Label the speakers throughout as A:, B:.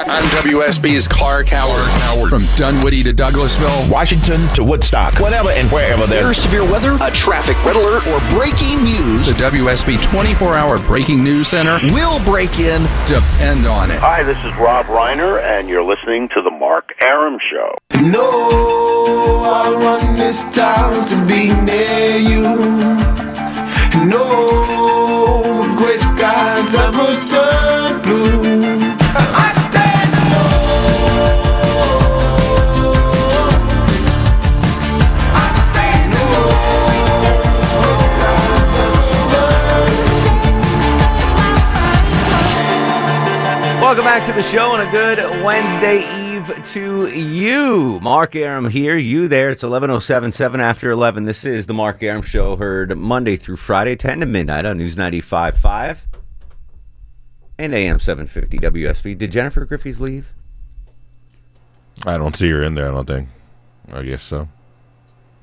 A: I'm WSB's Clark Howard. From Dunwoody to Douglasville,
B: Washington to Woodstock, whenever and wherever there
C: There's severe weather, a traffic red alert, or breaking news.
A: the WSB 24 hour breaking news center.
C: will break in.
A: Depend on it.
D: Hi, this is Rob Reiner, and you're listening to The Mark Arum Show.
E: No, I want this town to be near you. No gray skies ever turn blue.
F: Welcome back to the show and a good Wednesday Eve to you. Mark Arum here, you there. It's 11.07, after 11. This is the Mark Arum Show, heard Monday through Friday, 10 to midnight on News 95.5 and AM 750 WSB. Did Jennifer Griffiths leave?
G: I don't see her in there. I don't think. I guess so.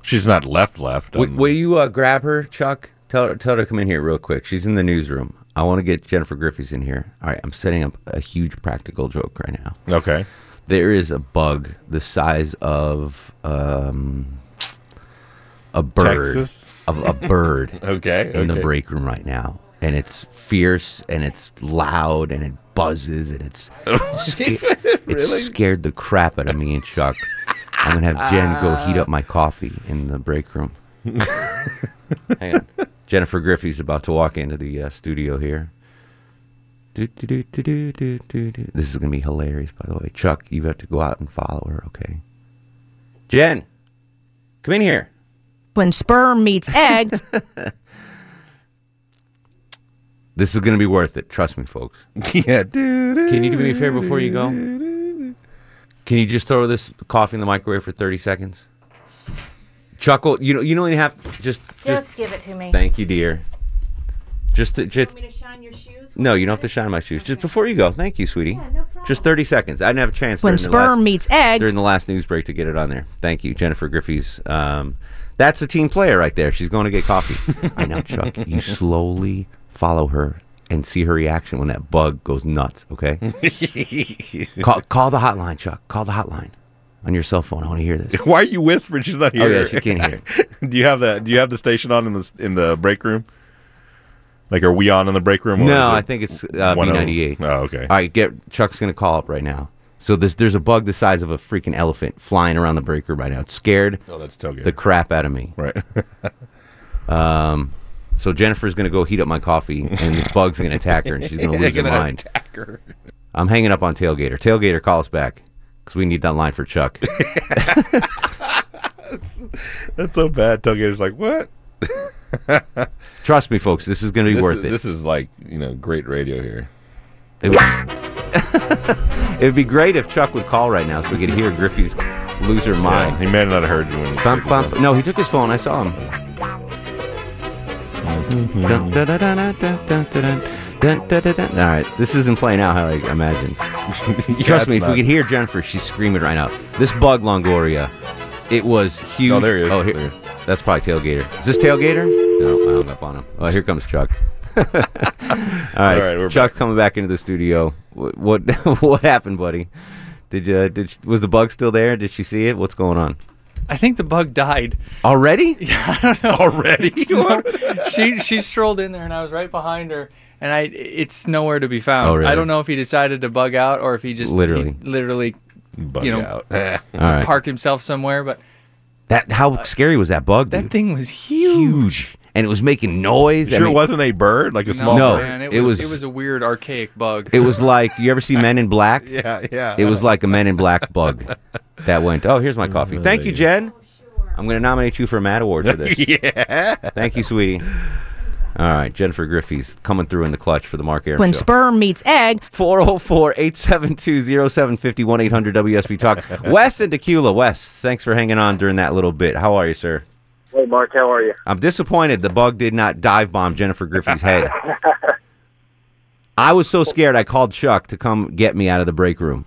G: She's not left. Left.
F: W-
G: Um,
F: will you uh, grab her, Chuck? Tell her, tell her to come in here real quick. She's in the newsroom. I want to get Jennifer Griffiths in here. All right, I'm setting up a huge practical joke right now.
G: okay.
F: There is a bug the size of um, a bird,
G: Texas?
F: of a bird
G: Okay.
F: in the break room right now, and it's fierce and it's loud and it buzzes and it's sca- it's scared the crap out of me and Chuck. I'm gonna have Jen go heat up my coffee in the break room. Hang on. Jennifer Griffiths about to walk into the uh, studio here. Do, do, do, do, do, do, do, do. This is going to be hilarious, by the way. Chuck, you have to go out and follow her, okay? Jen, come in here.
H: when sperm meets egg.
F: This is going to be worth it. Trust me, folks.
G: yeah. Dude.
F: Can you do me a favor before you go? Can you just throw this coffee in the microwave for 30 seconds? Chuck, will- you know, you don't even have just, just.
I: Just give it to me.
F: Thank you, dear. Just, to, just.
I: Want me to shine your shoes?
F: No, you don't have to shine my shoes. Just before you go. Thank you, sweetie. Just 30 seconds. I didn't have a chance
H: when
F: during the
H: sperm
F: last-
H: meets egg.
F: during the last news break to get it on there. Thank you, Jennifer Griffiths. Um, that's a team player right there. She's going to get coffee. I know, Chuck. You slowly follow her and see her reaction when that bug goes nuts. Okay. call, call the hotline, Chuck. Call the hotline on your cell phone. I want to hear this.
G: Why are you whispering? She's not here.
F: Oh yeah, she can't hear.
G: do you have the Do you have the station on in the in the break room? Like, are we on in the break room? or
F: No, I think it's uh,
G: one oh-
F: B98.
G: Oh, okay.
F: All right, get Chuck's going to call up right now. So there's there's a bug the size of a freaking elephant flying around the break room right now. It's scared
G: oh, that's tailgate.
F: the crap out of me.
G: right.
F: Um, so Jennifer's gonna go heat up my coffee, and this bug's gonna attack her, and she's gonna lose her mind.
G: Attacker.
F: I'm hanging up on Tailgater. Tailgater, call us back because we need that line for Chuck.
G: That's so bad. Tailgater's like, what?
F: Trust me, folks, this is gonna be
G: This
F: worth
G: is,
F: it.
G: This is like you know great radio here.
F: It would, be great if Chuck would call right now so we could hear Griffiths loser
G: Yeah,
F: mind.
G: he may not have heard you when you
F: Bump, bump. No, he took his phone. I saw him. Dun, dun, dun, dun, dun, dun, dun, dun, dun, dun, dun, dun. All right, this isn't playing out how I imagined. Trust me, if we could hear Jennifer, she's screaming right now. This bug Longoria, it was huge.
G: Oh, there he is.
F: Oh, here,
G: There.
F: that's probably Tailgater. Is this Tailgater? No, I hung up on him. Oh, here comes Chuck. All right,
G: right, we're
F: Chuck coming back into the studio. What what, what happened, buddy? Did you did was the bug still there? Did she see it? What's going on?
J: I think the bug died.
F: Already? Yeah.
G: Already.
J: she she strolled in there and I was right behind her and I it's nowhere to be found.
F: Oh, really?
J: I don't know if he decided to bug out or if he just he
F: Literally.
J: literally
G: Bug
J: You know,
G: out.
F: All right.
J: parked himself somewhere. But
F: That how uh, scary was that bug,
J: that thing was huge.
F: Huge, and it was making noise. I
G: sure,
F: mean,
G: it wasn't a bird like a small
F: No.
G: bird.
J: man, it,
F: it
J: was,
F: was-
J: it was a weird archaic bug.
F: It was like you ever see Men in Black?
G: Yeah, yeah.
F: It was like a Men in Black bug that went. Oh, here's my coffee. Thank you, Jen. I'm going to nominate you for a Mad Award for this.
G: yeah.
F: Thank you, sweetie. All right, Jennifer Griffiths coming through in the clutch for the Mark Arum
H: When
F: Show.
H: sperm meets egg,
F: 404-872-0750 800 WSB Talk. Wes and Tequila. Wes, thanks for hanging on during that little bit. How are you, sir?
I: Hey, Mark, how are you?
F: I'm disappointed the bug did not dive bomb Jennifer Griffiths head. I was so scared I called Chuck to come get me out of the break room.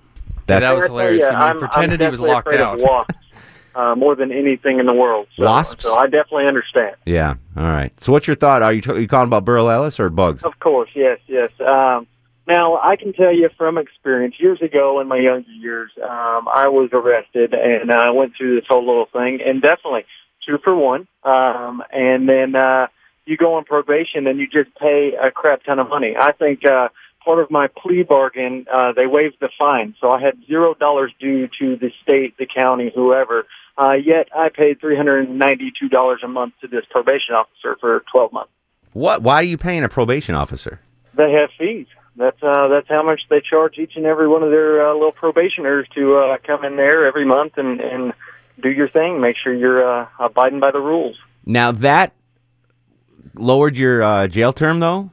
J: Yeah, that was
I: I tell
J: hilarious.
I: you,
J: He
I: I'm-
J: pretended
I: I'm
J: he was
I: definitely
J: locked
I: afraid
J: out.
I: Uh, more than anything in the world. So,
F: Wasps?
I: So I definitely understand.
F: yeah. All right. So what's your thought? Are you, t- are you calling about Burl Ellis or bugs?
I: Of course, yes, yes. Um, now I can tell you from experience. Years ago, in my younger years, um, I was arrested and I went through this whole little thing, and definitely two for one. Um, and then uh, you go on probation and you just pay a crap ton of money. I think. Uh, Part of my plea bargain, uh, they waived the fine, so I had zero dollars due to the state, the county, whoever. Uh, yet I paid three hundred and ninety-two dollars a month to this probation officer for twelve months.
F: What? Why are you paying a probation officer?
I: They have fees. That's uh, that's how much they charge each and every one of their uh, little probationers to uh, come in there every month and and do your thing. Make sure you're uh, abiding by the rules.
F: Now that lowered your uh, jail term, though.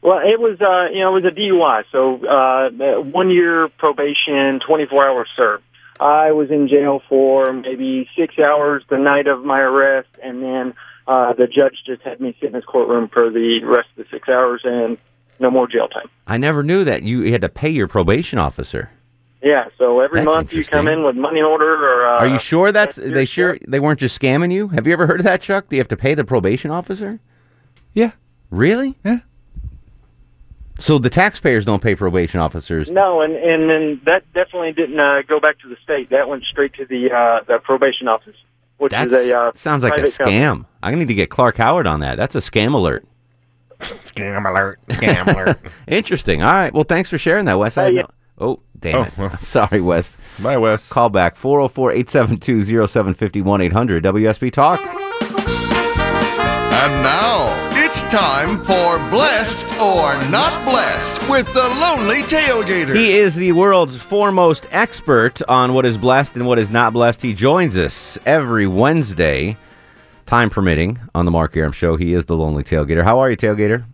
I: Well, it was uh, you know it was a DUI, so uh, one year probation, 24 hours served. I was in jail for maybe six hours the night of my arrest, and then uh, the judge just had me sit in his courtroom for the rest of the six hours and no more jail time.
F: I never knew that you had to pay your probation officer.
I: Yeah, so every
F: That's
I: month you come in with money order or. Uh,
F: Are you sure that's
I: that's
F: they sure they weren't just scamming you? Have you ever heard of that, Chuck? Do you have to pay the probation officer?
J: Yeah.
F: Really?
J: Yeah.
F: So the taxpayers don't pay probation officers.
I: No, and and then that definitely didn't uh, go back to the state. That went straight to the uh, the probation office, which
F: That
I: is a uh,
F: sounds like a
I: private company.
F: scam. I need to get Clark Howard on that. That's a scam alert.
G: Scam alert. Scam alert.
F: Interesting. All right. Well, thanks for sharing that, Wes. I
I: yeah.
F: no- Oh, damn
G: Oh,
F: it.
G: well.
F: Sorry, Wes.
G: Bye, Wes.
F: Call back 404 872 0751 800 WSB Talk.
K: And now it's time for Blessed or Not Blessed with the Lonely Tailgater.
F: He is the world's foremost expert on what is blessed and what is not blessed. He joins us every Wednesday, time permitting, on the Mark Arum Show. He is the Lonely Tailgater. How are you, Tailgater?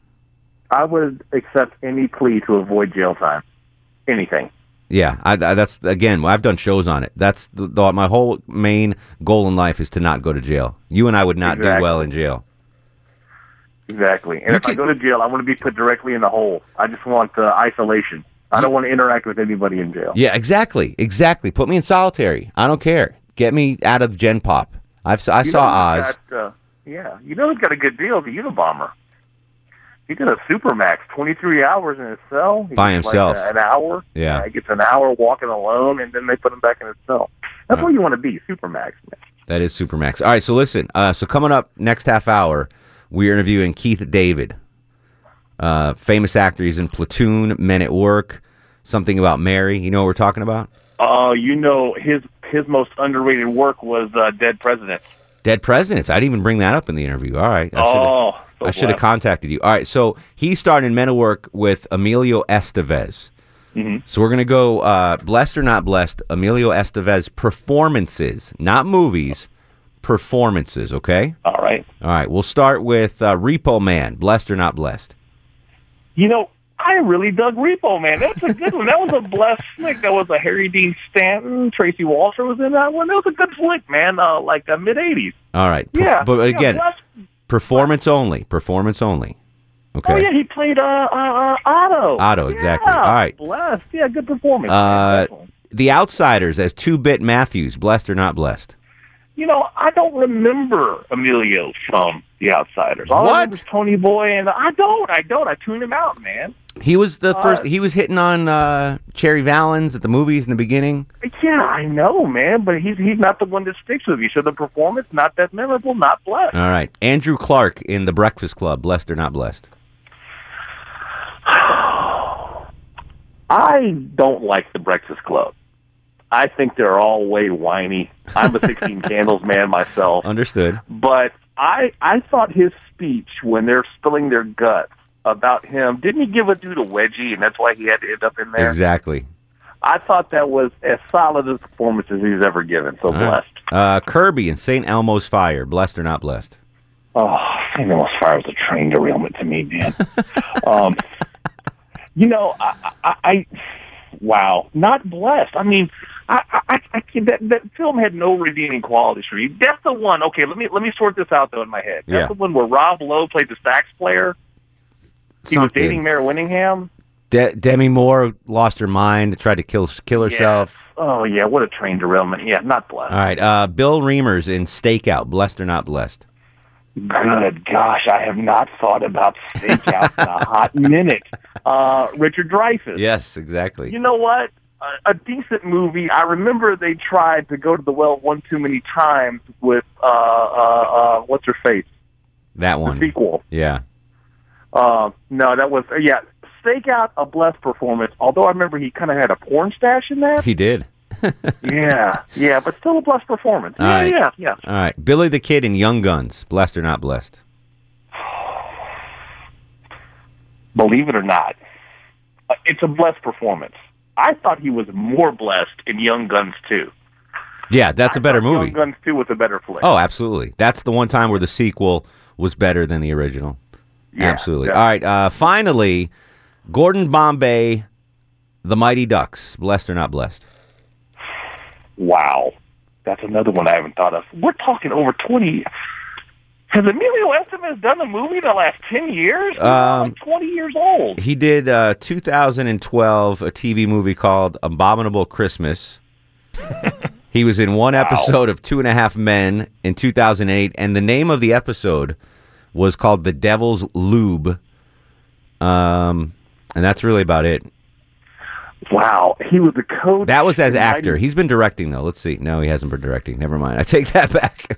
L: I would accept any plea to avoid jail time. Anything.
F: Yeah, I, I, that's again. I've done shows on it. That's the, the, my whole main goal in life is to not go to jail. You and I would not do well in jail.
L: Exactly. And if I go to jail, I want to be put directly in the hole. I just want uh, isolation. I don't want to interact with anybody in jail.
F: Yeah, exactly, exactly. Put me in solitary. I don't care. Get me out of Gen Pop. I've I
L: You
F: saw Oz.
L: Got, uh, yeah, you know who's got a good deal? The Unabomber. He got a supermax, twenty three hours in his cell He
F: By himself.
L: Like, uh, an hour.
F: Yeah.
L: he gets an hour walking alone, and then they put him back in his cell. That's where you want to be, supermax. Man.
F: That is Supermax. All right, so listen. Uh, so coming up next half hour, we're interviewing Keith David, uh, famous actor. He's in Platoon, Men at Work, something about Mary. You know what we're talking about?
L: Oh, you know his his most underrated work was uh, Dead Presidents.
F: Dead Presidents. I didn't even bring that up in the interview. All right. I
L: Oh, so
F: I should have contacted you. All right, so he starred in Men at Work with Emilio Estevez.
L: Mhm.
F: So we're gonna go uh, blessed or not blessed. Emilio Estevez performances, not movies, performances. Okay.
L: All right.
F: All right. We'll start with uh, Repo Man. Blessed or not blessed?
L: You know, I really dug Repo Man. That's a good one. That was a blessed flick. That was a Harry Dean Stanton. Tracy Walter was in that one. That was a good flick, man. Uh, like uh, mid '80s.
F: All right. Perf-
L: Yeah,
F: but
L: yeah,
F: again,
L: blessed.
F: performance only. Performance only. Okay.
L: Oh yeah, he played uh, uh, uh Otto.
F: Otto, exactly. All right.
L: Blessed. Yeah, good performance.
F: Uh, the Outsiders as Two Bit Matthews. Blessed or not blessed?
L: You know, I don't remember Emilio from The Outsiders. All I
F: What?
L: remember is Ponyboy, and I don't. I don't. I tuned him out, man.
F: He was the
L: Uh,
F: first. He was hitting on uh, Cherry Valance at the movies in the beginning.
L: Yeah, I know, man, but he's he's not the one that sticks with you. So the performance not that memorable, not blessed.
F: All right. Andrew Clark in The Breakfast Club. Blessed or not blessed?
L: I don't like the Breakfast Club. I think they're all way whiny. I'm a 16 Candles man myself,
F: Understood.
L: but I I thought his speech when they're spilling their guts about him, didn't he give a dude a wedgie, and that's why he had to end up in there?
F: Exactly.
L: I thought that was as solid a performance as he's ever given. So
F: All right.
L: blessed.
F: Uh, Kirby and St. Elmo's Fire. Blessed or not blessed?
L: Oh, St. Elmo's Fire was a train derailment to me, man. um, you know, I, I, I, wow, not blessed. I mean, I, I, I that that film had no redeeming qualities for me. That's the one. Okay, let me let me sort this out though in my head. That's
F: Yeah.
L: the one where Rob Lowe played the sax player. He was dating Mare Winningham.
F: De- Demi Moore lost her mind, tried to kill kill herself.
L: Oh yeah, what a train derailment. Yeah, not blessed.
F: All right, uh, Bill Reimers in Stakeout, blessed or not blessed?
L: Good gosh, I have not thought about Stakeout in a hot minute. Uh, Richard Dreyfuss.
F: Yes, exactly.
L: You know what? A, decent movie. I remember they tried to go to the well one too many times with uh, uh, uh, what's her face
F: That one.
L: sequel.
F: Yeah.
L: Uh, no, that was yeah. Stakeout a blessed performance. Although I remember he kind of had a porn stash in there.
F: He did.
L: yeah, yeah, but still a blessed performance.
F: All
L: yeah,
F: right.
L: yeah, yeah.
F: All right. Billy the Kid in Young Guns, blessed or not blessed?
L: Believe it or not, uh, it's a blessed performance. I thought he was more blessed in Young Guns 2.
F: Yeah, that's a better movie. Young.
L: Guns 2 was a better flick.
F: Oh, absolutely. That's the one time where the sequel was better than the original.
L: Yeah,
F: absolutely.
L: yeah.
F: All right. Uh, finally, Gordon Bombay, The Mighty Ducks, blessed or not blessed?
L: Wow. That's another one I haven't thought of. We're talking over 20. Has Emilio Estevez done a movie in the last 10 years? He's
F: Um,
L: like 20 years old.
F: He did uh, 2012 a TV movie called Abominable Christmas. he was in one episode of Two and a Half Men in 2008, and the name of the episode was called The Devil's Lube. Um, and that's really about it.
L: Wow. He was the coach.
F: That was as actor. He's been directing though. Let's see. No, he hasn't been directing. Never mind. I take that back.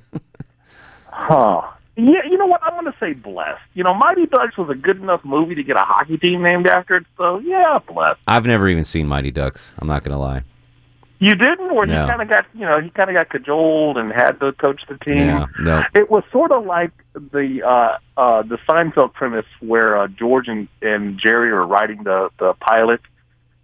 L: Huh. Yeah, you know what? I'm going to say blessed. You know, Mighty Ducks was a good enough movie to get a hockey team named after it, so yeah, blessed.
F: I've never even seen Mighty Ducks. I'm not gonna lie.
L: You didn't, or
F: No.
L: he kind of got, you know, he kind of got cajoled and had to coach the team.
F: Yeah, no.
L: It was sort of like the uh, uh, the Seinfeld premise where uh, George and, and Jerry are writing the the pilot,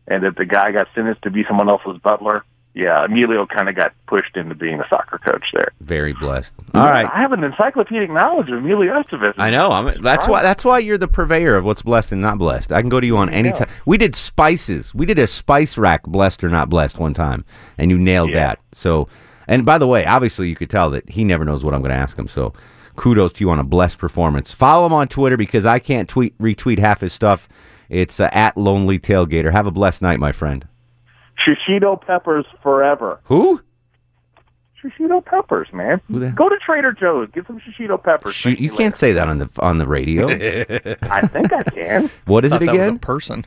L: and that the guy got sentenced to be someone else's butler. Yeah, Emilio kind of got pushed into being a soccer coach there.
F: Very blessed. All right.
L: I have an encyclopedic knowledge of Emilio Estevez.
F: I know. I'm, that's why. That's why you're the purveyor of what's blessed and not blessed. I can go to you on any time. We did spices. We did a spice rack, blessed or not blessed, one time, and you nailed
L: Yeah.
F: that. So, and by the way, obviously you could tell that he never knows what I'm going to ask him. So, kudos to you on a blessed performance. Follow him on Twitter because I can't tweet retweet half his stuff. It's uh, at Lonely Tailgater. Have a blessed night, my friend.
L: Shishito Peppers forever.
F: Who?
L: Shishito Peppers, man. Go to Trader Joe's. Get some Shishito Peppers.
F: Sh- you can't say that on the on the radio.
L: I think I can.
F: what is it
J: Thought that was a
F: again?
J: person.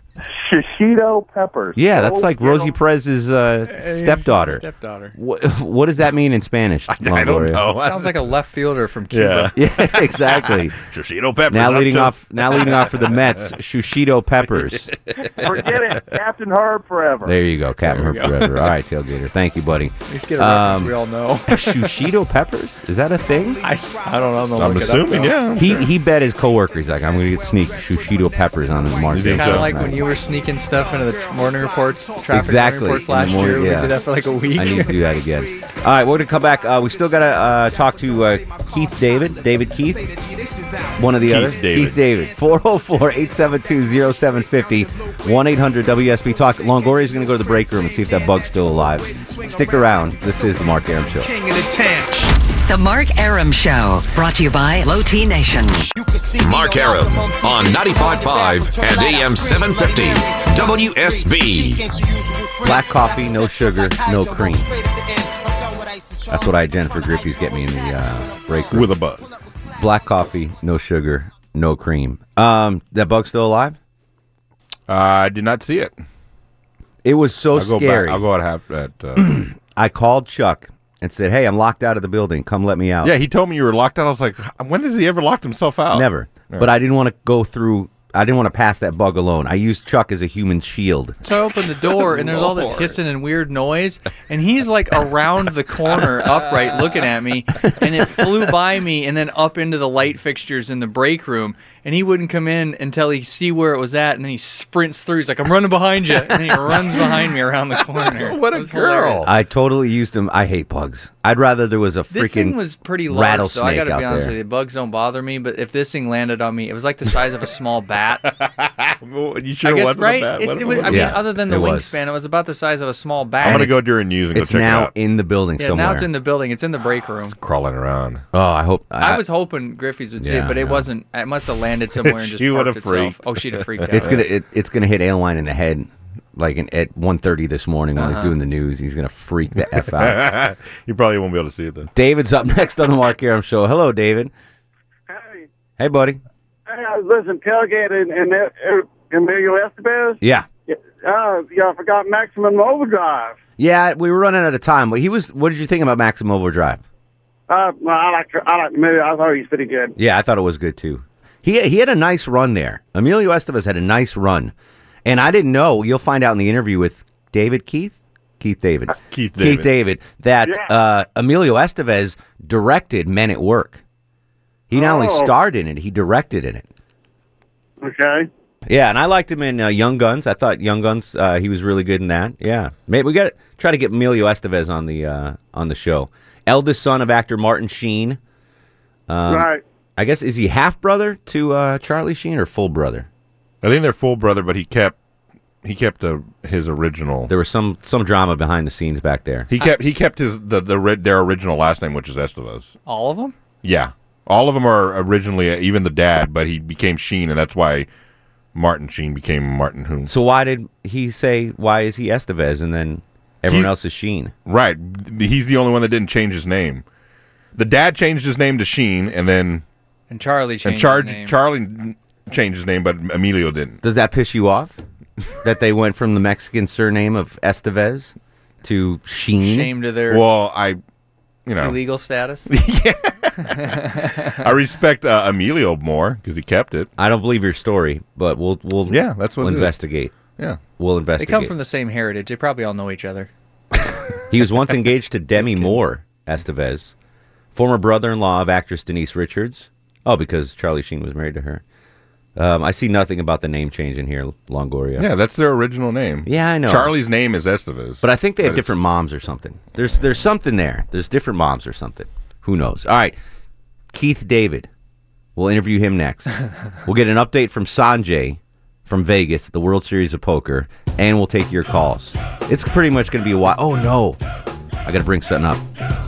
L: Shishito Peppers.
F: Yeah, that's like
L: get
F: Rosie
L: 'em.
F: Perez's uh, stepdaughter.
J: Stepdaughter.
F: What, what does that mean in Spanish?
G: I don't know.
J: Sounds like a left fielder from Cuba.
F: Yeah, exactly.
G: Shishito Peppers.
F: now
G: up
F: leading
G: to-
F: off, now leading off for the Mets, Shushito Peppers.
L: Forget it. Captain Herb forever.
F: There you go, Captain
J: There
F: Herb
J: go.
F: forever. All right, tailgater. Thank you, buddy.
J: At least get a reference
F: Um,
J: we all know.
F: Shushito Peppers is that a thing?
J: I, I don't know. I'm, gonna
G: I'm
J: look it up,
G: assuming,
J: though.
G: yeah.
F: He he bet his coworker. He's like, I'm going to get sneak Shushito Peppers on the market.
J: Kind of like when you were sneaking stuff into the tr- morning reports, traffic
F: Exactly.
J: reports last
F: morning-
J: year.
F: yeah.
J: We did that for like a week.
F: I need to do that again. All right, we're going to come back. Uh, we still got to uh, talk to uh, Keith David, David Keith, one of the
G: Keith
F: other.
G: David.
F: Keith David. 404 872 0750 1 800 WSB Talk. Longoria is going to go to the break room and see if that bug's still alive. Stick around. This is the Mark Arum Show.
M: The Mark Arum Show, brought to you by Low T Nation.
N: Mark Arum on 95.5 and AM 750 WSB.
F: Black coffee, no sugar, no cream. That's what I had Jennifer Griffiths get me in the uh, break room.
G: with a bug.
F: Black coffee, no sugar, no cream. Um, that bug still alive?
G: Uh, I did not see it.
F: It was so
G: I'll go
F: scary.
G: back. I'll go out half that. Uh,
F: I called Chuck and said, "Hey, I'm locked out of the building. Come let me out."
G: yeah, he told me you were locked out. I was like, when has he ever locked himself out?
F: Never.
G: Yeah.
F: But I didn't want to go through. I didn't want to pass that bug alone. I used Chuck as a human shield.
J: So I opened the door and there's all this hissing and weird noise, and he's like around the corner, upright, looking at me, and it flew by me and then up into the light fixtures in the break room, and he wouldn't come in until he see where it was at, and then he sprints through. He's like, "I'm running behind you," and then he runs behind me around the corner.
G: What a girl.
J: hilarious.
F: I totally used them. I hate bugs. I'd rather there was a
J: This
F: freaking
J: thing was pretty large,
F: rattlesnake
J: though. I gotta
F: out
J: be honest
F: there.
J: with you. Bugs don't bother me, but if this thing landed on me, it was like the size of a small bat.
G: you sure
J: I
G: it
J: guess,
G: wasn't a
J: right?
G: bat?
J: It was- I mean,
F: Yeah,
J: other than the
F: it was.
J: wingspan, it was about the size of a small bat.
G: I'm gonna go
F: it's-
G: during news and go
F: It's
G: check
F: now
G: it out.
F: in the building
J: yeah,
F: somewhere.
J: now it's in the building. It's in the break room.
G: Crawling around.
F: oh, I hope.
J: I, was hoping Griffiths would see
F: Yeah,
J: it, but it
F: know.
J: wasn't. It must have landed somewhere and just
G: She
J: parked
G: would've
J: itself.
G: freaked.
J: Oh, she'd have freaked out.
F: It's gonna it, it's gonna hit Airline in the head, like in, at 1.30 this morning when he's
J: Uh-huh.
F: doing the news. He's gonna freak the f out.
G: you probably won't be able to see it then.
F: David's up next on the Mark Arum Show. Hello, David.
O: Hey,
F: Hey, buddy.
O: I was listening to Tailgate and, and Emilio Estevez.
F: Yeah,
O: Uh, yeah, I forgot Maximum Overdrive.
F: yeah. We were running out of time, but he was. What did you think about Maximum Overdrive?
O: Uh, well, I like I like the movie. I thought he was pretty good.
F: Yeah, I thought it was good too. He he had a nice run there. Emilio Estevez had a nice run, and I didn't know. You'll find out in the interview with David Keith, Keith David,
G: Keith
F: Keith
G: David.
F: David, that uh, Emilio Estevez directed Men at Work. He not only
O: Oh.
F: starred in it, he directed in it.
O: Okay.
F: Yeah, and I liked him in uh, Young Guns. I thought Young Guns uh, he was really good in that. Yeah, maybe we got to try to get Emilio Estevez on the uh, on the show. Eldest son of actor Martin Sheen. Um,
O: right.
F: I guess is he half brother to uh, Charlie Sheen or full brother?
G: I think they're full brother, but he kept he kept the his original.
F: There was some some drama behind the scenes back there.
G: He kept he kept his the the ri- their original last name, which is Estevez.
J: All of them?
G: Yeah, all of them are originally uh, even the dad, but he became Sheen, and that's why Martin Sheen became Martin Hoon.
F: So why did he say why is he Estevez and then everyone
G: He-
F: else is Sheen?
G: Right, he's the only one that didn't change his name. The dad changed his name to Sheen, and then
J: And Charlie changed
G: and Char-
J: his name.
G: Charlie changed his name, but Emilio didn't.
F: Does that piss you off that they went from the Mexican surname of Estevez to Sheen?
J: Shame to their
G: Well, I, you know,
J: illegal status.
G: I respect uh, Emilio more because he kept it.
F: I don't believe your story, but we'll we'll
G: Yeah, that's what
F: we'll
G: it is.
F: investigate.
G: Yeah.
F: We'll investigate.
J: They
F: investigate.
J: come from the same heritage. They probably all know each other.
F: He was once engaged to Demi Moore Estevez, former brother-in-law of actress Denise Richards. Oh, because Charlie Sheen was married to her. Um, I see nothing about the name change in here, Longoria.
G: Yeah, that's their original name.
F: Yeah, I know.
G: Charlie's name is Estevez,
F: But I think they have different moms or something. There's there's something there. There's different moms or something. Who knows? All right, Keith David. We'll interview him next. we'll get an update from Sanjay from Vegas, at the World Series of Poker, and we'll take your calls. It's pretty much going to be a while. Oh no, I got to bring something up.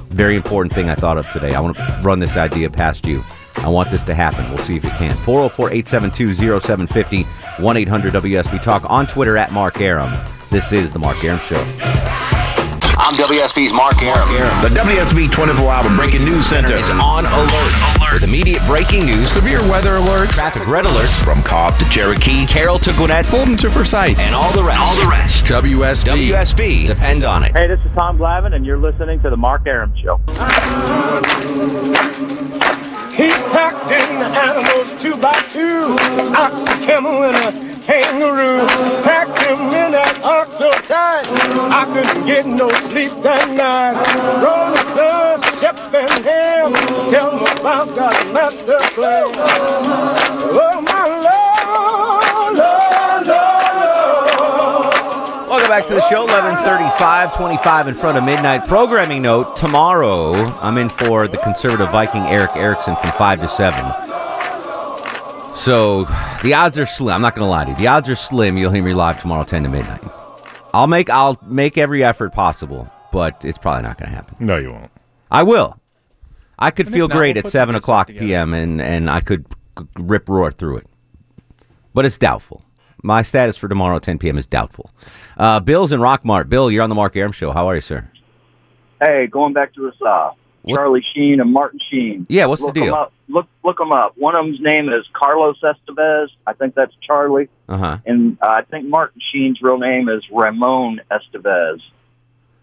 F: Very important thing I thought of today. I want to run this idea past you. I want this to happen. We'll see if it can. 404 872 0750 1 800 WSB Talk on Twitter at Mark Arum. This is The Mark Arum Show.
N: I'm WSB's Mark Arum.
B: The WSB 24 Hour Breaking News Center
N: is on alert. With immediate breaking news, severe weather alerts, traffic red alerts,
B: from Cobb to Cherokee.
N: Carroll to Gwinnett,
A: Fulton to Forsyth.
N: and all the rest. All the rest.
A: WSB.
N: WSB. Depend on it.
I: Hey, this is Tom Glavine, and you're listening to the Mark Arum Show.
E: He packed in the animals two by two, ox, a camel, and a kangaroo. Packed him in that ox so tight, I couldn't get no sleep that night. Rolling Stones, Shep and Ham, tell me about that master plan. Oh, my
F: Welcome back to the show. 1135, 25 in front of midnight. Programming note, tomorrow I'm in for the conservative Viking Erick Erickson from 5 to 7. So the odds are slim. I'm not going to lie to you. The odds are slim. You'll hear me live tomorrow, 10 to midnight. I'll make I'll make every effort possible, but it's probably not going to happen.
G: No, you won't.
F: I will. I could
J: And if
F: feel
J: not,
F: great
J: we'll
F: at
J: put
F: 7
J: good
F: o'clock
J: together.
F: p.m. and, and I could rip roar through it. But it's doubtful. My status for tomorrow at 10 p.m. is doubtful. Uh, Bill's in Rockmart. Bill, you're on the Mark Arum Show. How are you, sir?
I: Hey, going back to us, uh, Charlie Sheen and Martin Sheen.
F: Yeah, what's the deal?
I: up. Look, look them up. One of them's name is Carlos Estevez. I think that's Charlie.
F: Uh huh.
I: And uh, I think Martin Sheen's real name is Ramon Estevez.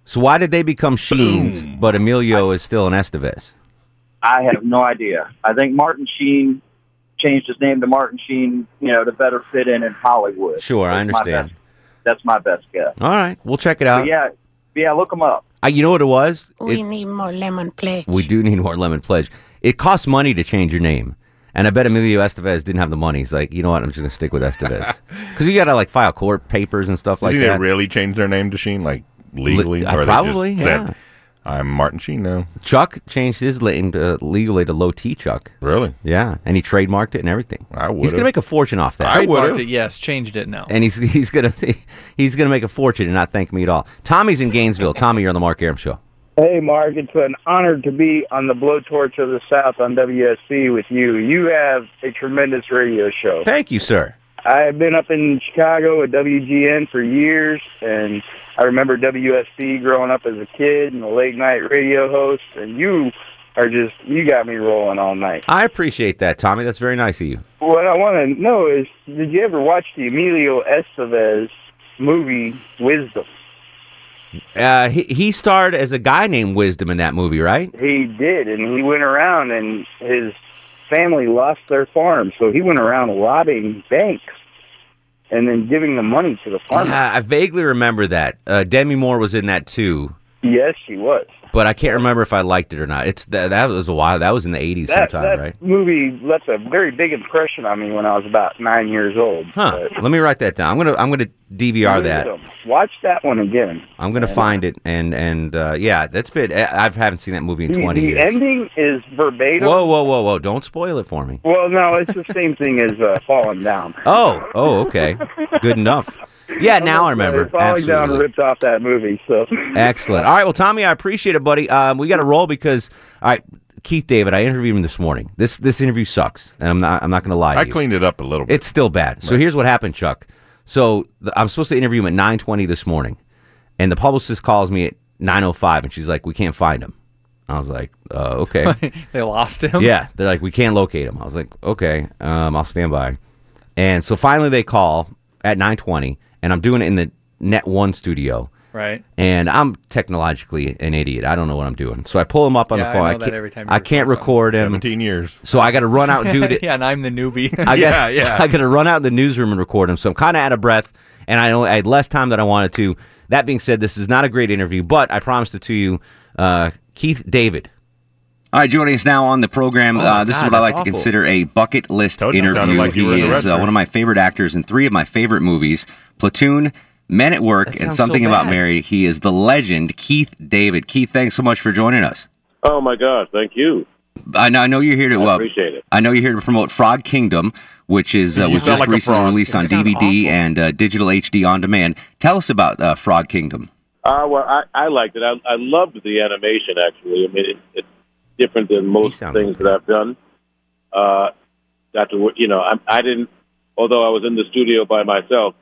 F: So why did they become Sheens, but Emilio is still an Estevez?
I: I have no idea. I think Martin Sheen changed his name to Martin Sheen, you know, to better fit in in Hollywood.
F: Sure, I
I: That's my
F: understand.
I: best- that's my best guess.
F: All right, we'll check it
I: But
F: out.
I: yeah, yeah, look them up.
F: Uh, you know what it was?
P: We
F: It-
P: need more lemon pledge.
F: we do need more lemon pledge. It costs money to change your name, And I bet Emilio Estevez didn't have the money. He's like, you know what? I'm just gonna stick with Estevez because you got to like file court papers and stuff like
G: Did
F: that.
G: they really change their name to Sheen, like legally,
F: Li- uh,
G: or they
F: probably,
G: just
F: yeah.
G: said, "I'm Martin Sheen now"?
F: Chuck changed his name to, uh, legally to Low T Chuck.
G: Really?
F: Yeah, and he trademarked it and everything.
G: I would.
F: He's gonna make a fortune off that.
J: I would. yes. Changed it now.
F: and he's he's gonna he's gonna make a fortune and not thank me at all. Tommy's in Gainesville. Tommy, you're on the Mark Arum show.
P: Hey, Mark, it's an honor to be on the Blowtorch of the South on WSB with you. You have a tremendous radio show.
F: Thank you, sir.
P: I've been up in Chicago at WGN for years, and I remember WSB growing up as a kid and the late night radio host, and you are just, you got me rolling all night.
F: I appreciate that, Tommy. That's very nice of you.
P: What I want to know is, did you ever watch the Emilio Estevez movie Wisdom?
F: Uh, he he starred as a guy named Wisdom in that movie, right?
P: He did, and he went around, and his family lost their farm, so he went around robbing banks and then giving the money to the farmers.
F: Yeah, I vaguely remember that. Uh, Demi Moore was in that too,
P: Yes, she was.
F: But I can't remember if I liked it or not. It's that that was a while. That was in the '80s
P: That,
F: sometime,
P: that
F: right?
P: movie left a very big impression on me when I was about nine years old.
F: Huh. Let me write that down. I'm gonna I'm gonna DVR that.
P: Watch that one again.
F: I'm gonna find it and and uh, yeah, that's been. I I haven't seen that movie in
P: The,
F: 20
P: the
F: years.
P: The ending is verbatim.
F: Whoa, whoa, whoa, whoa! Don't spoil it for me.
P: Well, no, it's the same thing as uh, Falling Down.
F: Oh, oh, okay, good enough. Yeah, now I remember.
P: Falling Down ripped off that movie. So
F: Excellent. All right, well, Tommy, I appreciate it, buddy. Um, we got to roll because all right, Keith David. I interviewed him this morning. This this interview sucks, and I'm not I'm not going to lie.
G: I
F: you.
G: cleaned it up a little bit.
F: It's still bad. So here's what happened, Chuck. So th- I'm supposed to interview him at 9:20 this morning, and the publicist calls me at 9:05, and she's like, "We can't find him." I was like, uh, "Okay."
J: they lost him.
F: yeah, they're like, "We can't locate him." I was like, "Okay, um, I'll stand by." And so finally they call at 9:20, and I'm doing it in the Net One studio.
J: Right.
F: And I'm technologically an idiot. I don't know what I'm doing. So I pull him up on
J: Yeah,
F: the
J: I
F: phone.
J: know that
F: can't,
J: every time you
F: I can't
J: record
F: record him.
G: 17 years.
F: So I got to run out and do it.
J: yeah, and I'm the newbie.
F: I got, I got to run out in the newsroom and record him. So I'm kind of out of breath, and I, only, I had less time than I wanted to. That being said, this is not a great interview, but I promised it to you, uh, Keith David.
Q: All right, joining us now on the program.
F: Oh,
Q: uh, this
F: God,
Q: is what I like
F: awful.
Q: to consider a bucket list
G: Told you it sounded
Q: interview.
G: like you were in
Q: he is uh, one of my favorite actors in three of my favorite movies Platoon, Men at Work, and Something
R: so
Q: About. Mary. He is the legend, Keith David. Keith, thanks so much for joining us.
R: Oh my God! Thank you.
Q: I know, I know you're here to.
R: I
Q: uh,
R: appreciate it.
Q: I know you're here to promote Frog Kingdom, which is uh, was just
R: like
Q: recently released
R: You
Q: on
R: sound
Q: DVD and uh, digital HD on demand. Tell us about uh, Frog Kingdom.
R: Uh, well, I, I liked it. I, I loved the animation. Actually, I mean, it, it's different than most things that I've done. Uh, got to, work- you know, I, I didn't. Although I was in the studio by myself,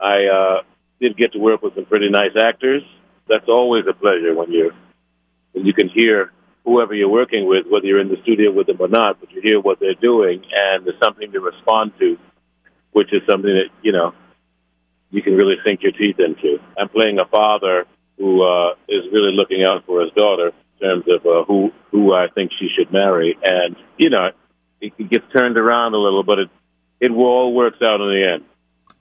R: I uh, did get to work with some pretty nice actors. That's always a pleasure when you're when you can hear whoever you're working with, whether you're in the studio with them or not, but you hear what they're doing and there's something to respond to, which is something that you know you can really sink your teeth into. I'm playing a father who uh, is really looking out for his daughter in terms of uh, who who I think she should marry, and you know it, it gets turned around a little, but it it all works out in the end.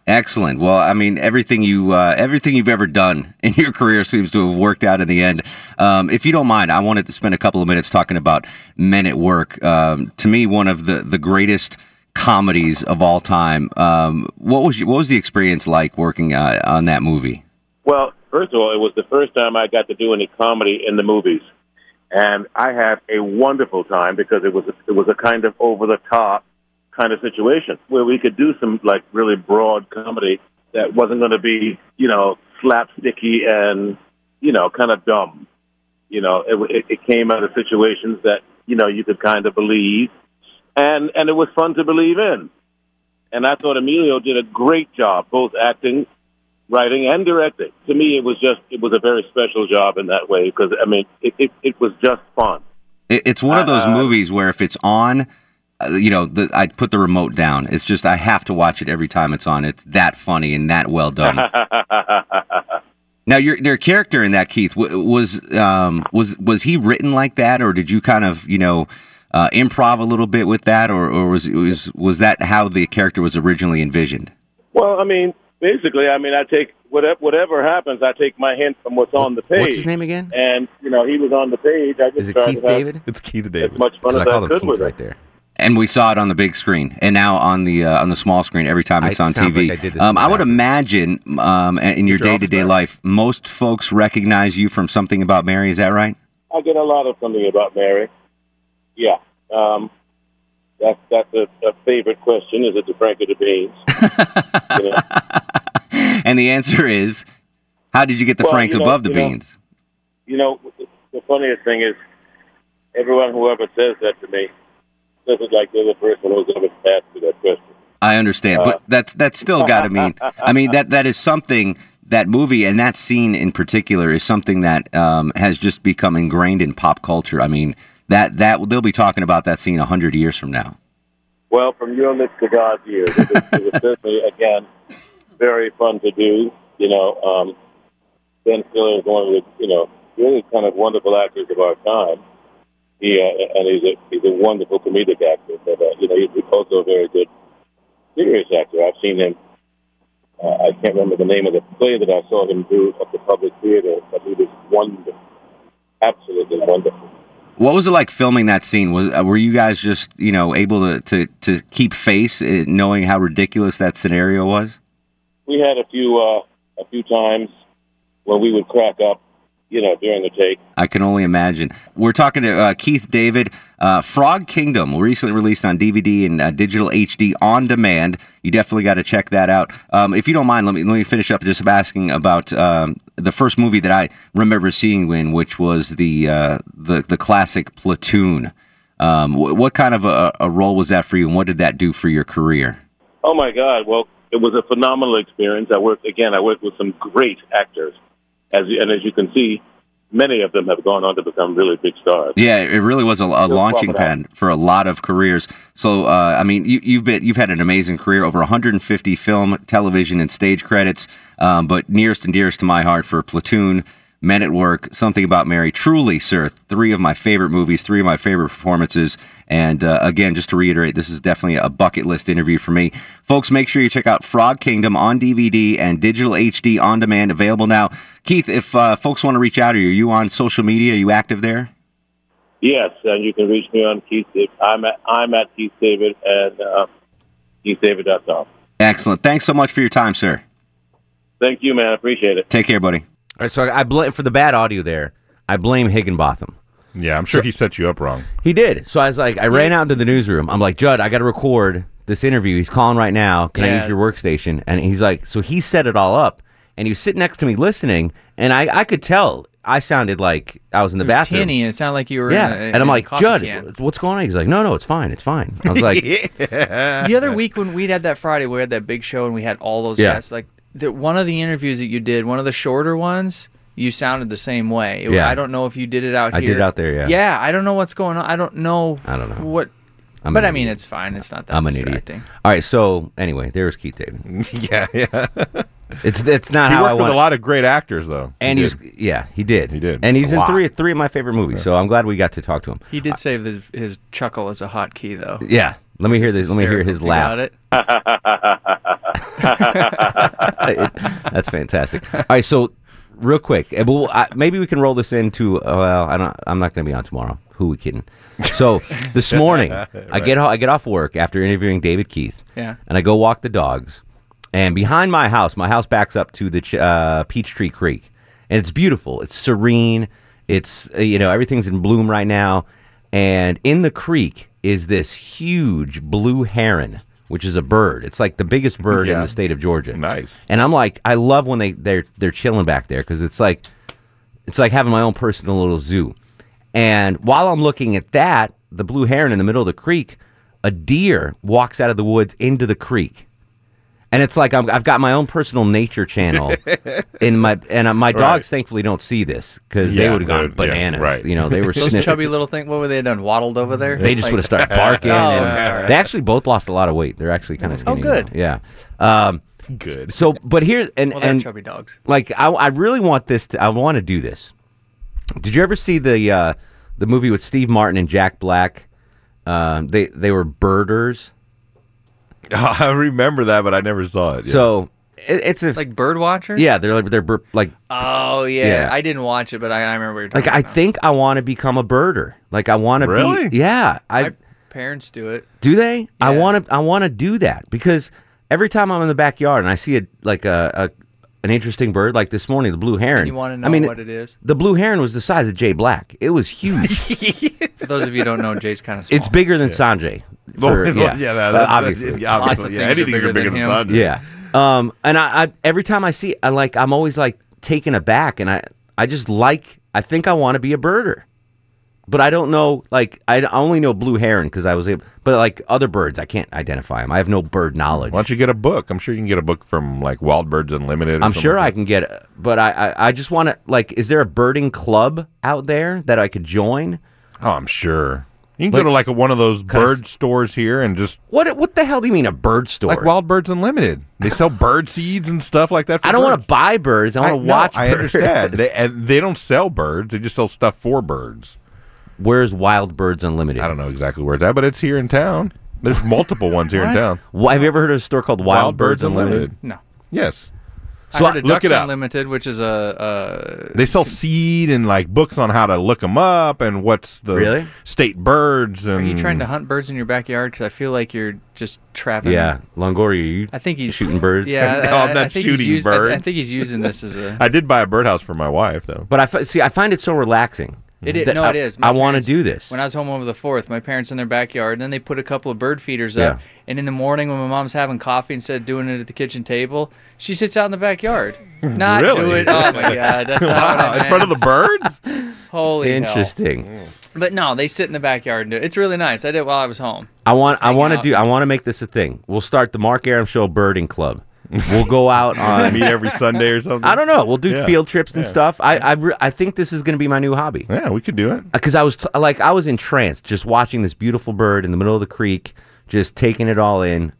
Q: Excellent. Well, I mean, everything you uh, everything you've ever done in your career seems to have worked out in the end. Um, if you don't mind, I wanted to spend a couple of minutes talking about Men at Work. Um, to me, one of the the greatest comedies of all time. Um, what was what was the experience like working uh, on that movie?
R: Well, first of all, it was the first time I got to do any comedy in the movies, and I had a wonderful time because it was a, it was a kind of over the top kind of situation where we could do some like really broad comedy that wasn't going to be you know slapsticky and you know kind of dumb. You know, it, it, came out of situations that you know you could kind of believe, and and it was fun to believe in. And I thought Emilio did a great job, both acting writing and directing. To me, it was just it was a very special job in that way because I mean it it, it was just fun.
Q: It, it's one of those
R: Uh,
Q: movies where if it's on, you know, the, I put the remote down. It's just I have to watch it every time it's on. It's that funny and that well done. Now, your your character in that Keith w- was um, was was he written like that, or did you kind of you know uh, improv a little bit with that, or, or was was was that how the character was originally envisioned?
R: well, I mean, basically, I mean, I take whatever whatever happens, I take my hint from what's on the page.
F: What's his name again?
R: And you know, he was on the page. I just
F: Is it Keith David?
G: It's Keith David.
R: as much fun as
F: I
R: I could
F: Keith
R: with
F: right
R: it.
F: there.
Q: And we saw it on the big screen, and now on the uh, on the small screen every time it's
F: I-
Q: on
F: sounds
Q: TV.
F: like I did
Q: um, I would imagine um, in your day to day life, most folks recognize you from something about Mary. Is that right?
R: I get a lot of something about Mary. Yeah. Um, that's that's a, a favorite question. Is it the Frank or the Beans? you know?
Q: And the answer is, how did you get the
R: Well,
Q: Franks
R: you know-
Q: above the
R: you know-
Q: beans?
R: You know, the funniest thing is, everyone who ever says that to me like the first one who's ever asked that question.
Q: I understand,
R: Uh,
Q: but that's that's still got to mean. I mean that that is something that movie and that scene in particular is something that um, has just become ingrained in pop culture. I mean that that they'll be talking about that scene a hundred years from now.
R: Well, from your lips to God's ears, it was, it was certainly again very fun to do. You know, um, Ben Stiller is one of the you know really kind of wonderful actors of our time. He uh, and he's a he's a wonderful comedic actor, but uh, you know he's also a very good serious actor. I've seen him. Uh, I can't remember the name of the play that I saw him do at the Public Theater, but he was wonderful, absolutely wonderful.
Q: What was it like filming that scene? Was uh, were you guys just you know able to to, to keep face, uh, knowing how ridiculous that scenario was?
R: we had a few uh, a few times when we would crack up, you know, during the take.
Q: I can only imagine. We're talking to uh, Keith David. Uh, Frog Kingdom, recently released on DVD and uh, digital HD on demand. You definitely got to check that out. Um, if you don't mind, let me let me finish up just asking about um, the first movie that I remember seeing in, which was the uh, the the classic Platoon. Um, wh- what kind of a, a role was that for you, and what did that do for your career?
R: Oh my God! Well, it was a phenomenal experience. I worked again. I worked with some great actors, as and as you can see, many of them have gone on to become really big stars.
Q: Yeah, it really was a, a launching pad for a lot of careers. So, uh, I mean, you, you've been you've had an amazing career, over 150 film, television, and stage credits. Um, but nearest and dearest to my heart for Platoon, Men at Work, Something About Mary. Truly, sir, three of my favorite movies, three of my favorite performances. And uh, again, just to reiterate, this is definitely a bucket list interview for me. Folks, make sure you check out Frog Kingdom on DVD and digital HD on demand, available now. Keith, if uh, folks want to reach out to you, are you on social media? Are you active there?
R: Yes, and you can reach me on Keith. I'm at I'm at Keith David and uh, KeithDavid.com.
Q: Excellent. Thanks so much for your time, sir.
R: Thank you, man. I appreciate it.
Q: Take care, buddy.
F: All right, so I blame for the bad audio there. I blame Higginbotham.
G: Yeah, I'm sure he set you up wrong.
F: He did. So I was like, I ran out into the newsroom. I'm like, Judd, I got to record this interview. He's calling right now. Can I use your workstation? And he's like, so he set it all up, and he was sitting next to me listening, and I, I could tell I sounded like I was in the
J: it was
F: bathroom.
J: tinny, and it sounded like you were.
F: yeah,
J: in a,
F: and I'm
J: a
F: like, Judd,
J: can.
F: what's going on? He's like, no, no, it's fine, it's fine. I was like, yeah.
J: the other week when we had that Friday, we had that big show and we had all those
F: Yeah.
J: guests. Like the, one of the interviews that you did, one of the shorter ones, you sounded the same way. It-
F: Yeah.
J: I don't know if you did it out
F: I
J: here.
F: did out there, yeah.
J: Yeah, I don't know what's going on. I don't know.
F: I don't know.
J: what.
F: I'm
J: but I mean,
F: idiot.
J: it's fine. It's not that
F: I'm an
J: distracting.
F: idiot. All right, so anyway, there's Keith David.
G: yeah, yeah.
F: It's it's not
G: he
F: how
G: worked
F: I
G: with
F: want.
G: a lot of great actors, though.
F: and he,
G: did.
F: yeah, he did.
G: He did.
F: And he's
G: A
F: in
G: lot.
F: three three of my favorite movies. So I'm glad we got to talk to him.
J: He did save his, his chuckle as a hot key though.
F: Yeah. Let me hear this. Let me hear his laugh. That's fantastic. All right, so real quick, we'll, I, maybe we can roll this into. Uh, well, I don't. I'm not going to be on tomorrow. Who we kidding? So this morning, I get I get off work after interviewing David Keith.
J: Yeah.
F: And I go walk the dogs, and behind my house, my house backs up to the Ch- uh, Peachtree Creek, and it's beautiful. It's serene. It's uh, you know everything's in bloom right now, and in the creek is this huge blue heron, which is a bird. It's like the biggest bird in the state of Georgia.
G: Nice.
F: And I'm like, I love when they they're they're chilling back there because it's like it's like having my own personal little zoo. And while I'm looking at that, the blue heron in the middle of the creek, a deer walks out of the woods into the creek. And it's like I'm, I've got my own personal nature channel in my and uh, my dogs
J: Right.
F: thankfully don't see this because they would have gone
J: they're- yeah,
F: bananas.
J: right.
F: You know, they were
J: Those
F: sniffing.
J: chubby little thing. What were they done? Waddled over there?
F: They just
J: Like-
F: would have started barking.
J: Oh,
F: and
J: okay, all right.
F: They actually both lost a lot of weight. They're actually kind of
J: Oh, good.
F: now. Yeah. Um,
G: good.
F: So, but here's and
J: Well, they're
F: and
J: chubby dogs.
F: Like I, I really want this. To, I want to do this. Did you ever see the uh, the movie with Steve Martin and Jack Black? Um, they they were birders.
G: I remember that, but I never saw it. yeah.
F: So it, it's a
J: like bird watchers.
F: yeah. They're like they're bir- like
J: Oh yeah.
F: Yeah.
J: I didn't watch it, but I, I remember what you're talking
F: like I think I want to become a birder. Like I want to
G: Really?
F: be. Yeah. I
J: Parents do it.
F: Do they? I want to. I want to do that because every time I'm in the backyard and I see a like a, a an interesting bird, like this morning, the blue heron.
J: you wanna know I
F: mean,
J: what it is?
F: The blue heron was the size of Jay Black. It was huge.
J: For those of you who don't know, Jay's kind of small.
F: it's bigger than Sanjay.
G: Well,
F: for-
G: well,
F: yeah,
G: yeah, that- that's-
F: obviously,
G: yeah, obviously, yeah, things anything bigger bigger than than him. Sanjay.
F: Yeah. Um, and I, I every time I see, I like, I'm always like taken aback, and I, I just like, I think I want to be a birder, but I don't know, like, I I only know blue heron because I was able, but like other birds, I can't identify them. I have no bird knowledge.
G: Why don't you get a book? I'm sure you can get a book from like Wild Birds Unlimited. or
F: I'm
G: something
F: sure I
G: like
F: can get it, but I, I, I just want to like. Is there a birding club out there that I could join?
G: Oh, I'm sure. You can
F: Like-
G: go to like a, one of those
F: 'cause-
G: bird stores here and just
F: What what the hell do you mean a bird store?
G: like Wild Birds Unlimited. They sell bird seeds and stuff like that. For
F: I don't want to buy birds. I want to
G: no,
F: watch.
G: I
F: birds.
G: understand. they, and they don't sell birds. They just sell stuff for birds.
F: Where's Wild Birds Unlimited?
G: I don't know exactly where it's at, but it's here in town. There's multiple ones here in town.
F: Why, have you ever heard of a store called Wild, Birds, Unlimited?
J: No.
G: Yes.
J: So I heard of
G: look
J: Ducks
G: it up.
J: Unlimited, which is a,
G: They sell seed and like books on how to look them up and what's the
F: Really?
G: state birds
J: a. Are
G: and
J: you trying to hunt birds in your backyard? Because I feel like you're just trapping.
F: Yeah, Longoria, you
J: I think he's
F: shooting birds.
J: Yeah,
G: No,
J: I-
G: I'm not shooting
J: used- I- I,
G: birds.
J: think he's using this as a.
G: I did buy a birdhouse for my wife though.
F: But I see. I find it so relaxing.
J: It is,
F: that
J: no, it is.
F: I want to do this.
J: When I was home over the fourth, my parents in their backyard, and then they put a couple of bird feeders up. Yeah. And in the morning, when my mom's having coffee instead of doing it at the kitchen table, she sits out in the backyard. Not do
G: Really?
J: it. Oh my god, that's
G: Wow, in front of the birds?
J: Holy hell.
F: Interesting. Mm.
J: But no, they sit in the backyard and do it. It's really nice. I did it while I was home.
F: I want. I want to do. I want to make this a thing. We'll start the Mark Arum Show Birding Club. We'll go out on
G: Meet every Sunday or something.
F: I don't know. We'll do
G: Yeah.
F: field trips and
G: Yeah.
F: stuff. I I, re- I think this is going to be my new hobby.
G: Yeah, we could do it.
F: Uh, because I was t- like I was entranced just watching this beautiful bird in the middle of the creek, just taking it all in,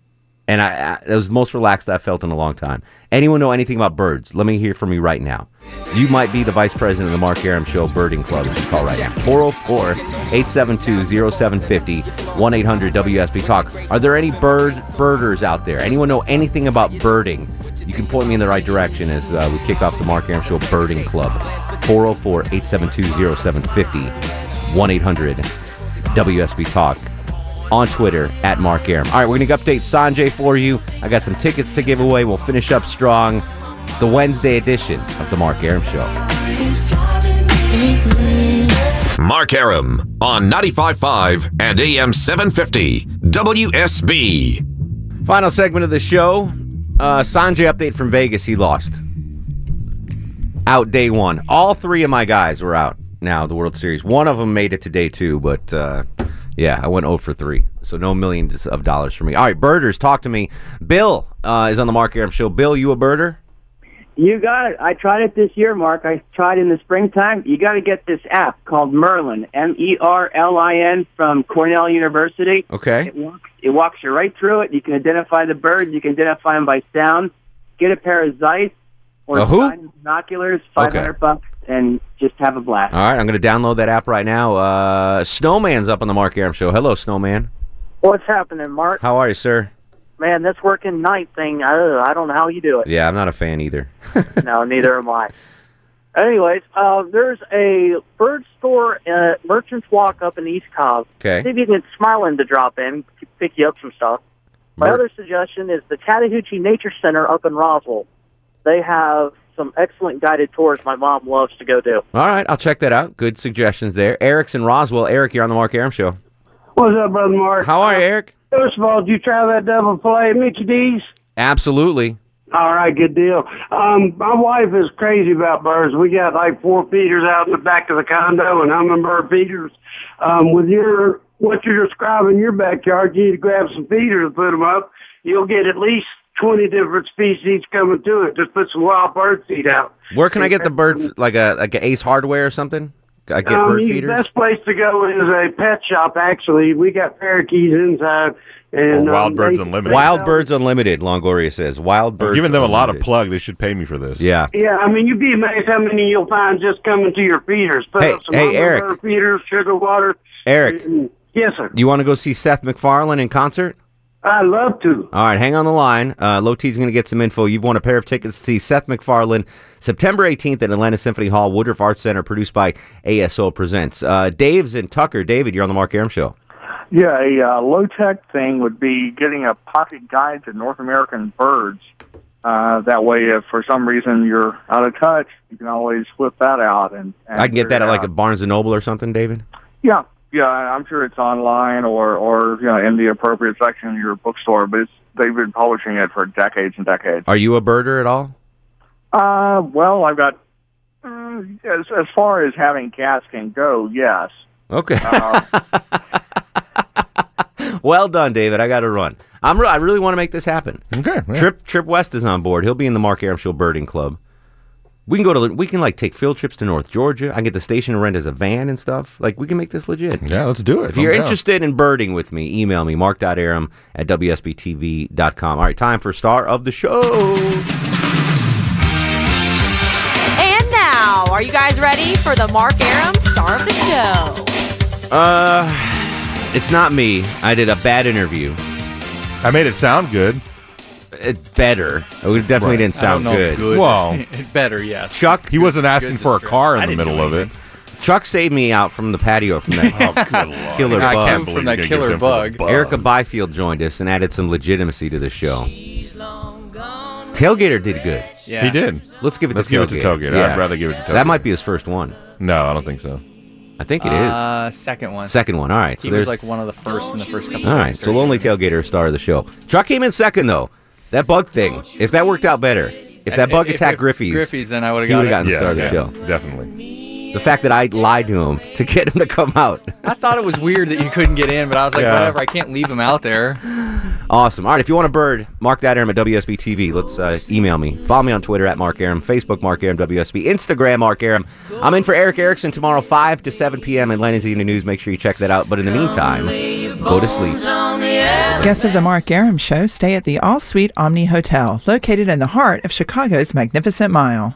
F: and I, I it was the most relaxed I've felt in a long time. Anyone know anything about birds? Let me hear from you right now. You might be the vice president of the Mark Arum Show Birding Club. If you call right now 404 872 0750 1 800 WSB Talk. Are there any bird birders out there? Anyone know anything about birding? You can point me in the right direction as uh, we kick off the Mark Arum Show Birding Club. 404 872 0750 1 800 WSB Talk on Twitter at Mark Arum. All right, we're going to update Sanjay for you. I got some tickets to give away. We'll finish up strong. It's the Wednesday edition of the Mark Arum Show.
N: Mark Arum on 95.5 and AM 750 WSB.
F: Final segment of the show. Uh, Sanjay update from Vegas. He lost. Out day one. All three of my guys were out now, the World Series. One of them made it to day two, but uh, yeah, I went 0 for 3. So no millions of dollars for me. All right, birders, talk to me. Bill uh, is on the Mark Arum Show. Bill, you a birder?
S: You got it. I tried it this year, Mark. I tried in the springtime. You got to get this app called Merlin, M-E-R-L-I-N, from Cornell University.
F: Okay.
S: It walks, it walks you right through it. You can identify the birds. You can identify them by sound. Get a pair of Zeiss or
F: A who?
S: Simon binoculars, five hundred bucks, and just have a blast.
F: All right, I'm going to download that app right now. Uh, Snowman's up on the Mark Arum Show. Hello, Snowman.
I: What's happening, Mark?
F: How are you, sir?
I: Man, this working night thing, I, I don't know how you do it.
F: Yeah, I'm not a fan either.
I: no, neither am I. Anyways, uh, there's a bird store at Merchants Walk up in East Cobb.
F: Okay.
I: See if you can get Smiling to drop in, pick you up some stuff. My
F: Mer-
I: other suggestion is the Chattahoochee Nature Center up in Roswell. They have some excellent guided tours my mom loves to go do.
F: All right, I'll check that out. Good suggestions there. Eric's in Roswell. Eric, you're on the Mark Arum Show.
O: What's up, brother Mark?
F: How are you, Eric?
O: First of all, did you try that double fillet at Mickey D's?
F: Absolutely.
O: All right, good deal. Um, my wife is crazy about birds. We got like four feeders out in the back of the condo and hummingbird feeders. Um, with your what you're describing in your backyard, you need to grab some feeders and put them up. You'll get at least twenty different species coming to it. Just put some wild bird seed out.
F: Where can I get the bird, like a like a Ace Hardware or something? I get
O: um,
F: bird feeders?
O: The best place to go is a pet shop. Actually, we got parakeets inside. And um, they- they
F: Wild Birds Unlimited. Longoria says Wild Birds.
G: I'm giving them a lot of plug. They should pay me for this.
F: Yeah.
O: Yeah, I mean, you'd be amazed how many you'll find just coming to your feeders. Put
F: Hey-
O: some
F: hey, Eric.
O: hummingbird feeders, sugar water.
F: Eric,
O: Yes, sir.
F: Do you want to go see Seth MacFarlane in concert?
O: I'd love to.
F: All right, hang on the line. Uh, Low T's going to get some info. You've won a pair of tickets to see Seth MacFarlane September 18th at Atlanta Symphony Hall, Woodruff Arts Center, produced by ASO Presents. Uh, Dave's in Tucker. David, you're on the Mark Arum Show.
T: Yeah, a uh, low tech thing would be getting a pocket guide to North American birds. Uh, that way, if for some reason you're out of touch, you can always whip that out and. and
F: I can get that at like a. Barnes and Noble or something, David.
T: Yeah, yeah. I'm sure it's online or or you know in the appropriate section of your bookstore, but it's, they've been publishing it for decades and decades.
F: Are you a birder at all?
T: Uh, well, I've got uh, as as far as having cats can go, yes.
F: Okay.
T: Uh,
F: well done, David. I got to run. I'm. Re- I really want to make this happen.
G: Okay.
F: Trip Trip West is on board. He'll be in the Mark Arum Show Birding Club. We can go to. We can like take field trips to North Georgia. I can get the station to rent as a van and stuff. Like we can make this legit.
G: Yeah, let's do it.
F: If you're
G: down.
F: interested in birding with me, email me mark.arum at wsbtv.com. All right, time for star of the show.
H: And now, are you guys ready for the Mark Arum star of the show?
F: Uh, it's not me. I did a bad interview.
G: I made it sound good.
F: It better. It definitely
G: Right.
F: didn't sound good.
J: good
G: Whoa.
J: better, yes.
F: Chuck,
G: He wasn't asking for a car in the
J: didn't
G: middle
J: do
G: of it.
F: Chuck saved me out from the patio from that killer
G: I
F: bug.
G: can't believe
J: From that
G: you're gonna
J: killer
G: give them for the
J: bug.
G: bug.
F: Erica Byfield joined us and added some legitimacy to the show. Tailgater did good.
J: Yeah.
G: He did.
F: Let's give it
G: Let's
F: to
G: give
F: Tailgater.
G: it to Tailgater.
F: Yeah.
G: I'd rather give it to Tailgater.
F: That might be his first one.
G: No, I don't think so.
F: I think it is.
J: Uh, second one.
F: Second one. All right. So
J: he
F: there's
J: was like one of the first in the first couple.
F: All
J: of
F: right.
J: times
F: So
J: during
F: lonely
J: the
F: tailgater star of the show. Chuck came in second though. That bug thing. If that worked out better. If that bug
J: If-
F: attacked
J: if
F: Griffey's,
J: Griffey's, then I would've
F: he
J: got
F: would've
J: it.
F: gotten the
G: Yeah,
F: star of the
G: yeah,
F: show.
G: Definitely.
F: The fact that I lied to him to get him to come out.
J: I thought it was weird that you couldn't get in, but I was like,
F: Yeah.
J: whatever. I can't leave him out there.
F: Awesome. All right, if you want a bird, mark that Arum at WSB TV. Let's uh, email me. Follow me on Twitter at Mark Arum, Facebook Mark Arum WSB, Instagram Mark Arum. I'm in for Erick Erickson tomorrow, 5 to 7 p.m. Atlanta's Evening News. Make sure you check that out. But in the meantime, go to sleep.
U: Guests of the Mark Arum Show stay at the All Suite Omni Hotel, located in the heart of Chicago's Magnificent Mile.